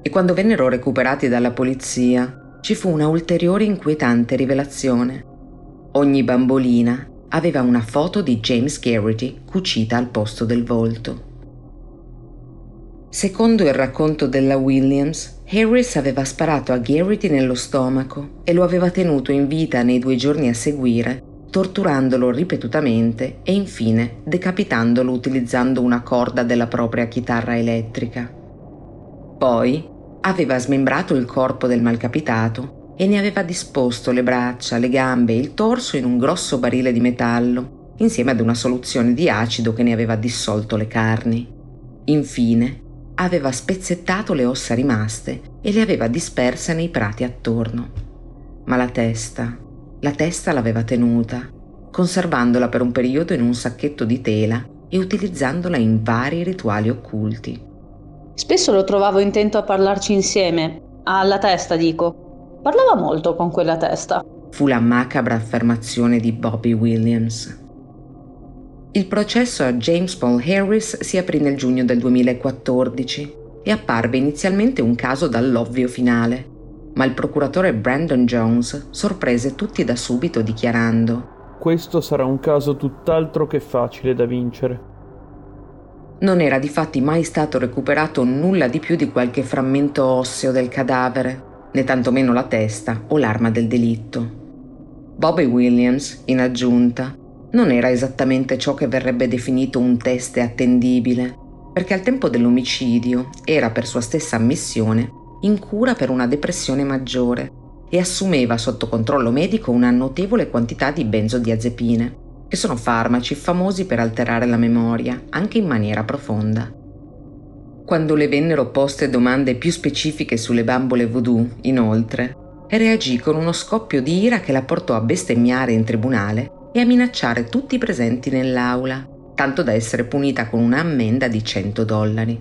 e quando vennero recuperati dalla polizia ci fu una ulteriore inquietante rivelazione. Ogni bambolina aveva una foto di James Garrity cucita al posto del volto. Secondo il racconto della Williams, Harris aveva sparato a Garrity nello stomaco e lo aveva tenuto in vita nei due giorni a seguire, torturandolo ripetutamente e infine decapitandolo utilizzando una corda della propria chitarra elettrica. Poi aveva smembrato il corpo del malcapitato e ne aveva disposto le braccia, le gambe e il torso in un grosso barile di metallo, insieme ad una soluzione di acido che ne aveva dissolto le carni. Infine, aveva spezzettato le ossa rimaste e le aveva disperse nei prati attorno. Ma la testa, la testa l'aveva tenuta, conservandola per un periodo in un sacchetto di tela e utilizzandola in vari rituali occulti. Spesso lo trovavo intento a parlarci insieme, alla testa dico. Parlava molto con quella testa. Fu la macabra affermazione di Bobby Williams. Il processo a James Paul Harris si aprì nel giugno del 2014 e apparve inizialmente un caso dall'ovvio finale, ma il procuratore Brandon Jones sorprese tutti da subito dichiarando Questo sarà un caso tutt'altro che facile da vincere. Non era difatti mai stato recuperato nulla di più di qualche frammento osseo del cadavere, né tantomeno la testa o l'arma del delitto. Bobby Williams, in aggiunta, non era esattamente ciò che verrebbe definito un teste attendibile, perché al tempo dell'omicidio era per sua stessa ammissione in cura per una depressione maggiore e assumeva sotto controllo medico una notevole quantità di benzodiazepine, che sono farmaci famosi per alterare la memoria, anche in maniera profonda. Quando le vennero poste domande più specifiche sulle bambole voodoo, inoltre, reagì con uno scoppio di ira che la portò a bestemmiare in tribunale e a minacciare tutti i presenti nell'aula, tanto da essere punita con un'ammenda di 100 dollari.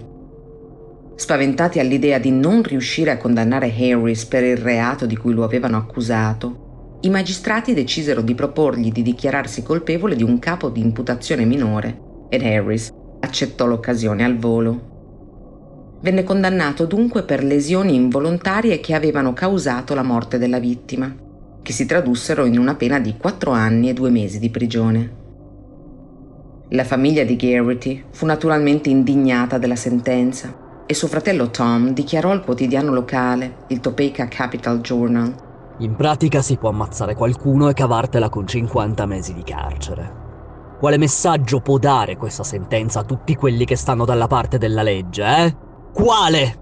Spaventati all'idea di non riuscire a condannare Harris per il reato di cui lo avevano accusato, i magistrati decisero di proporgli di dichiararsi colpevole di un capo di imputazione minore ed Harris accettò l'occasione al volo. Venne condannato dunque per lesioni involontarie che avevano causato la morte della vittima che si tradussero in una pena di quattro anni e due mesi di prigione. La famiglia di Garrity fu naturalmente indignata della sentenza e suo fratello Tom dichiarò al quotidiano locale, il Topeka Capital Journal. In pratica si può ammazzare qualcuno e cavartela con 50 mesi di carcere. Quale messaggio può dare questa sentenza a tutti quelli che stanno dalla parte della legge, eh? Quale?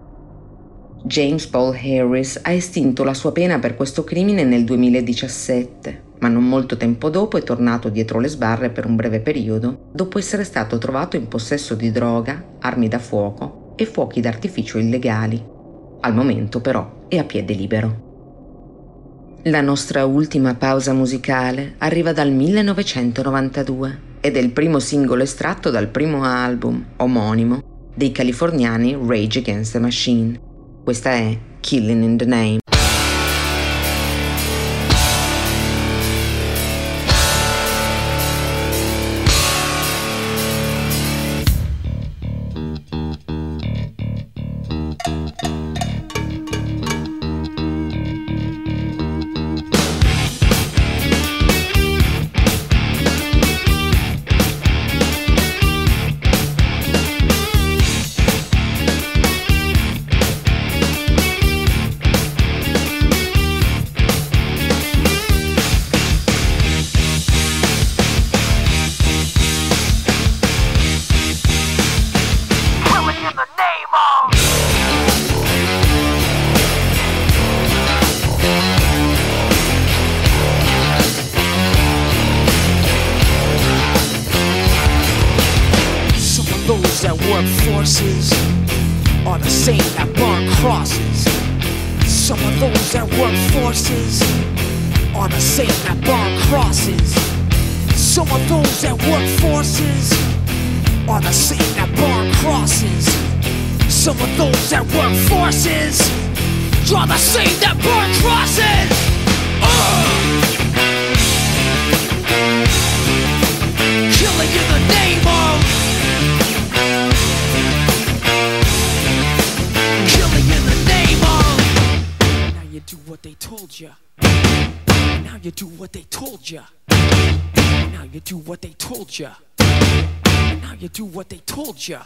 James Paul Harris ha estinto la sua pena per questo crimine nel 2017, ma non molto tempo dopo è tornato dietro le sbarre per un breve periodo, dopo essere stato trovato in possesso di droga, armi da fuoco e fuochi d'artificio illegali. Al momento però è a piede libero. La nostra ultima pausa musicale arriva dal 1992 ed è il primo singolo estratto dal primo album omonimo dei californiani Rage Against the Machine. Questa è Killing in the Name. молча.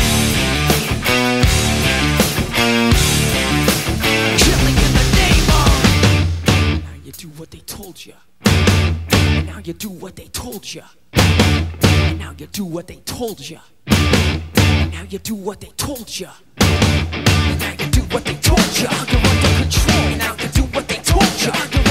You do what they told you. And now you do what they told you. And now you do what they told you. And now you do what they told you. You're under control. And now you do what they told you.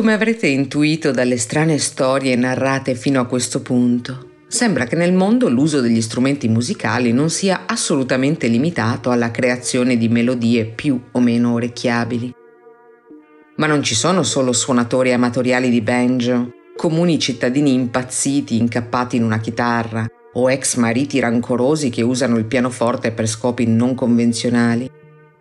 Come avrete intuito dalle strane storie narrate fino a questo punto, sembra che nel mondo l'uso degli strumenti musicali non sia assolutamente limitato alla creazione di melodie più o meno orecchiabili. Ma non ci sono solo suonatori amatoriali di banjo, comuni cittadini impazziti incappati in una chitarra o ex mariti rancorosi che usano il pianoforte per scopi non convenzionali.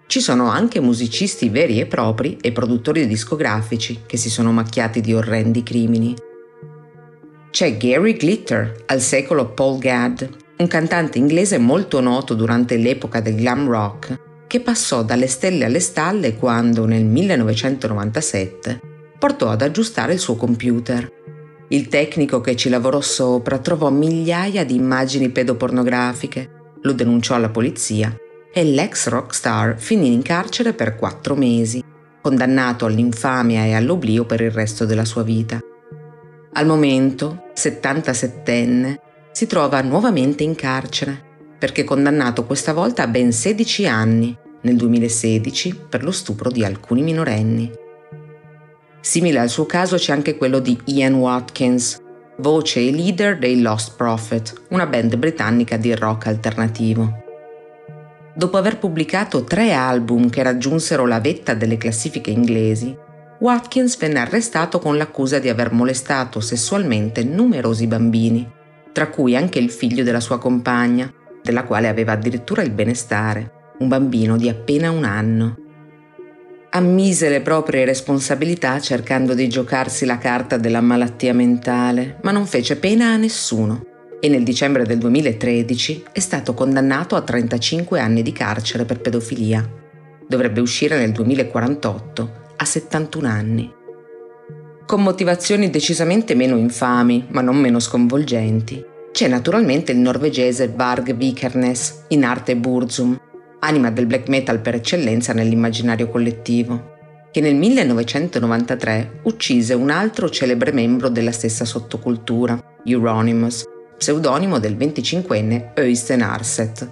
Ci sono anche musicisti veri e propri e produttori discografici che si sono macchiati di orrendi crimini. C'è Gary Glitter, al secolo Paul Gadd, un cantante inglese molto noto durante l'epoca del glam rock, che passò dalle stelle alle stalle quando, nel 1997, portò ad aggiustare il suo computer. Il tecnico che ci lavorò sopra trovò migliaia di immagini pedopornografiche, lo denunciò alla polizia e l'ex rockstar finì in carcere per quattro mesi, condannato all'infamia e all'oblio per il resto della sua vita. Al momento, 77enne, si trova nuovamente in carcere, perché condannato questa volta a ben 16 anni, nel 2016, per lo stupro di alcuni minorenni. Simile al suo caso c'è anche quello di Ian Watkins, voce e leader dei Lost Prophet, una band britannica di rock alternativo. Dopo aver pubblicato tre album che raggiunsero la vetta delle classifiche inglesi, Watkins venne arrestato con l'accusa di aver molestato sessualmente numerosi bambini, tra cui anche il figlio della sua compagna, della quale aveva addirittura il benestare, un bambino di appena un anno. Ammise le proprie responsabilità cercando di giocarsi la carta della malattia mentale, ma non fece pena a nessuno e nel dicembre del 2013 è stato condannato a 35 anni di carcere per pedofilia. Dovrebbe uscire nel 2048 a 71 anni. Con motivazioni decisamente meno infami, ma non meno sconvolgenti, c'è naturalmente il norvegese Varg Vikernes, in arte Burzum, anima del black metal per eccellenza nell'immaginario collettivo, che nel 1993 uccise un altro celebre membro della stessa sottocultura, Euronymous, pseudonimo del 25enne Øystein Arset.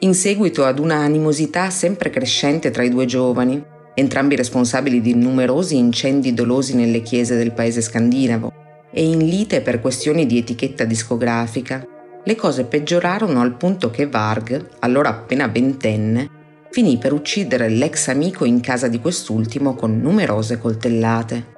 In seguito ad una animosità sempre crescente tra i due giovani, entrambi responsabili di numerosi incendi dolosi nelle chiese del paese scandinavo, e in lite per questioni di etichetta discografica, le cose peggiorarono al punto che Varg, allora appena ventenne, finì per uccidere l'ex amico in casa di quest'ultimo con numerose coltellate.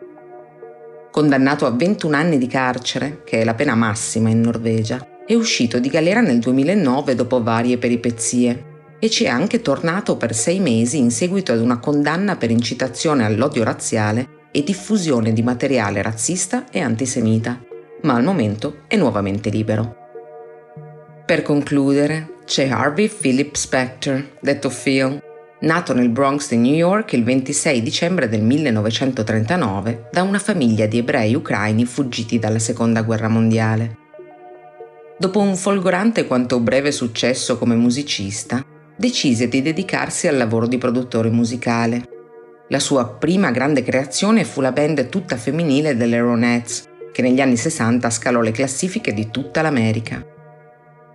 Condannato a 21 anni di carcere, che è la pena massima in Norvegia, è uscito di galera nel 2009 dopo varie peripezie e ci è anche tornato per sei mesi in seguito ad una condanna per incitazione all'odio razziale e diffusione di materiale razzista e antisemita, ma al momento è nuovamente libero. Per concludere, c'è Harvey Philip Specter, detto Phil, nato nel Bronx di New York il 26 dicembre del 1939 da una famiglia di ebrei ucraini fuggiti dalla Seconda Guerra Mondiale. Dopo un folgorante quanto breve successo come musicista, decise di dedicarsi al lavoro di produttore musicale la sua prima grande creazione fu la band tutta femminile delle Ronettes, che negli anni 60 scalò le classifiche di tutta l'America.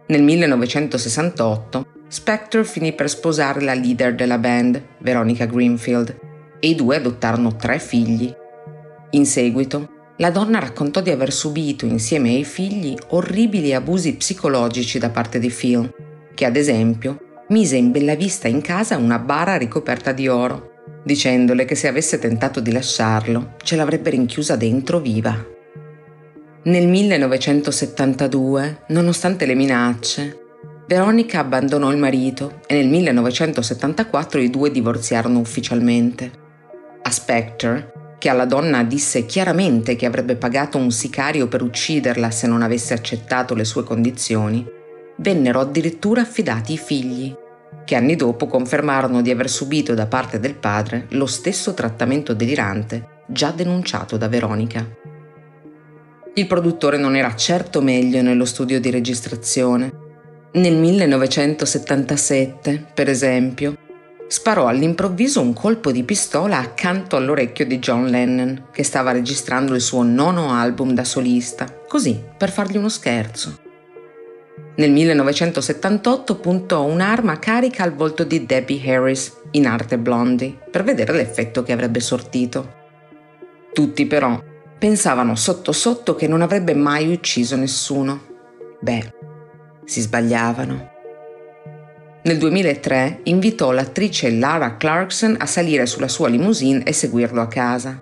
Nel 1968 Spector finì per sposare la leader della band, Veronica Greenfield, e i due adottarono tre figli. In seguito, la donna raccontò di aver subito insieme ai figli orribili abusi psicologici da parte di Phil, che ad esempio mise in bella vista in casa una bara ricoperta di oro dicendole che se avesse tentato di lasciarlo ce l'avrebbe rinchiusa dentro viva. Nel 1972, nonostante le minacce, Veronica abbandonò il marito e nel 1974 i due divorziarono ufficialmente. A Spectre, che alla donna disse chiaramente che avrebbe pagato un sicario per ucciderla se non avesse accettato le sue condizioni, vennero addirittura affidati i figli, che anni dopo confermarono di aver subito da parte del padre lo stesso trattamento delirante già denunciato da Veronica. Il produttore non era certo meglio nello studio di registrazione. Nel 1977, per esempio, sparò all'improvviso un colpo di pistola accanto all'orecchio di John Lennon, che stava registrando il suo nono album da solista, così per fargli uno scherzo. Nel 1978 puntò un'arma carica al volto di Debbie Harris, in arte Blondie, per vedere l'effetto che avrebbe sortito. Tutti però pensavano sotto sotto che non avrebbe mai ucciso nessuno. Beh, si sbagliavano. Nel 2003 invitò l'attrice Lara Clarkson a salire sulla sua limousine e seguirlo a casa.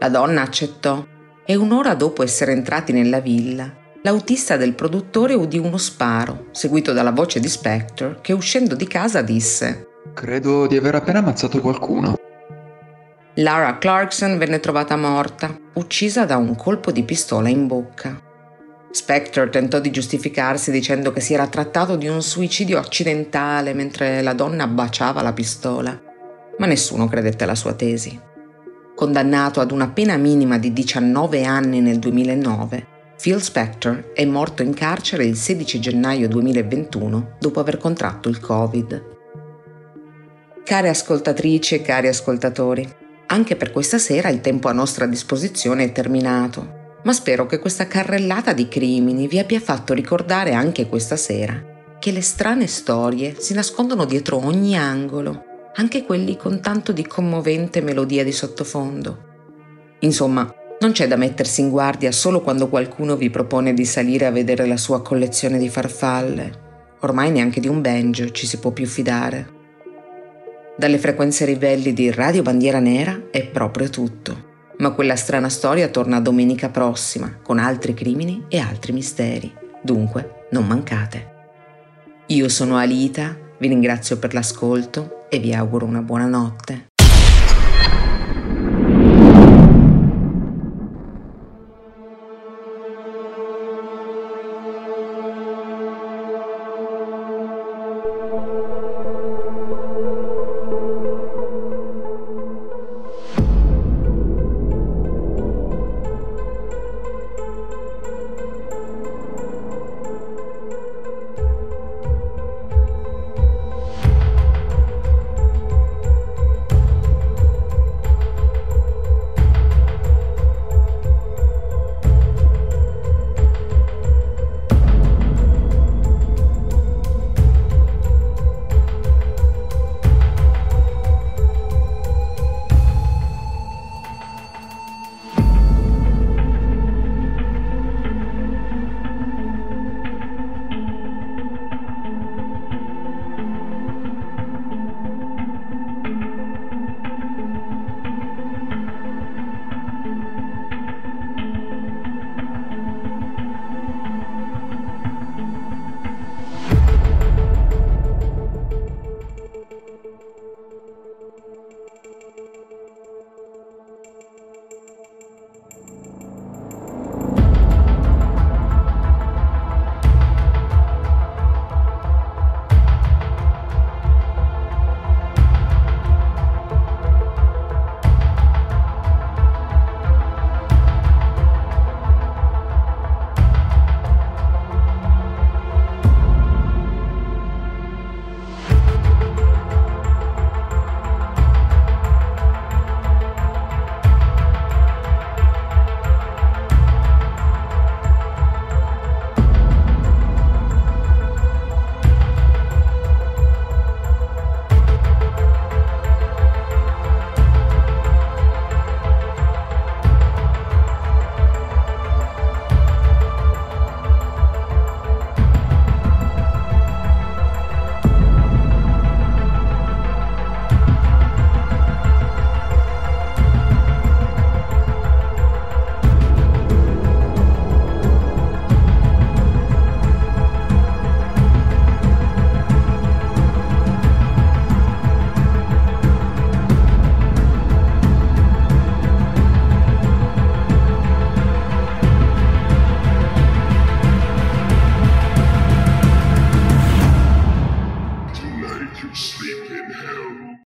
La donna accettò e un'ora dopo essere entrati nella villa l'autista del produttore udì uno sparo, seguito dalla voce di Spector, che uscendo di casa disse Credo di aver appena ammazzato qualcuno. Lara Clarkson venne trovata morta, uccisa da un colpo di pistola in bocca. Spector tentò di giustificarsi dicendo che si era trattato di un suicidio accidentale mentre la donna baciava la pistola, ma nessuno credette alla sua tesi. Condannato ad una pena minima di 19 anni nel 2009, Phil Spector è morto in carcere il 16 gennaio 2021 dopo aver contratto il Covid. Care ascoltatrici e cari ascoltatori, anche per questa sera il tempo a nostra disposizione è terminato, ma spero che questa carrellata di crimini vi abbia fatto ricordare anche questa sera che le strane storie si nascondono dietro ogni angolo, anche quelli con tanto di commovente melodia di sottofondo. Insomma, non c'è da mettersi in guardia solo quando qualcuno vi propone di salire a vedere la sua collezione di farfalle. Ormai neanche di un banjo ci si può più fidare. Dalle frequenze ribelli di Radio Bandiera Nera è proprio tutto. Ma quella strana storia torna domenica prossima con altri crimini e altri misteri. Dunque, non mancate. Io sono Alita, vi ringrazio per l'ascolto e vi auguro una buona notte.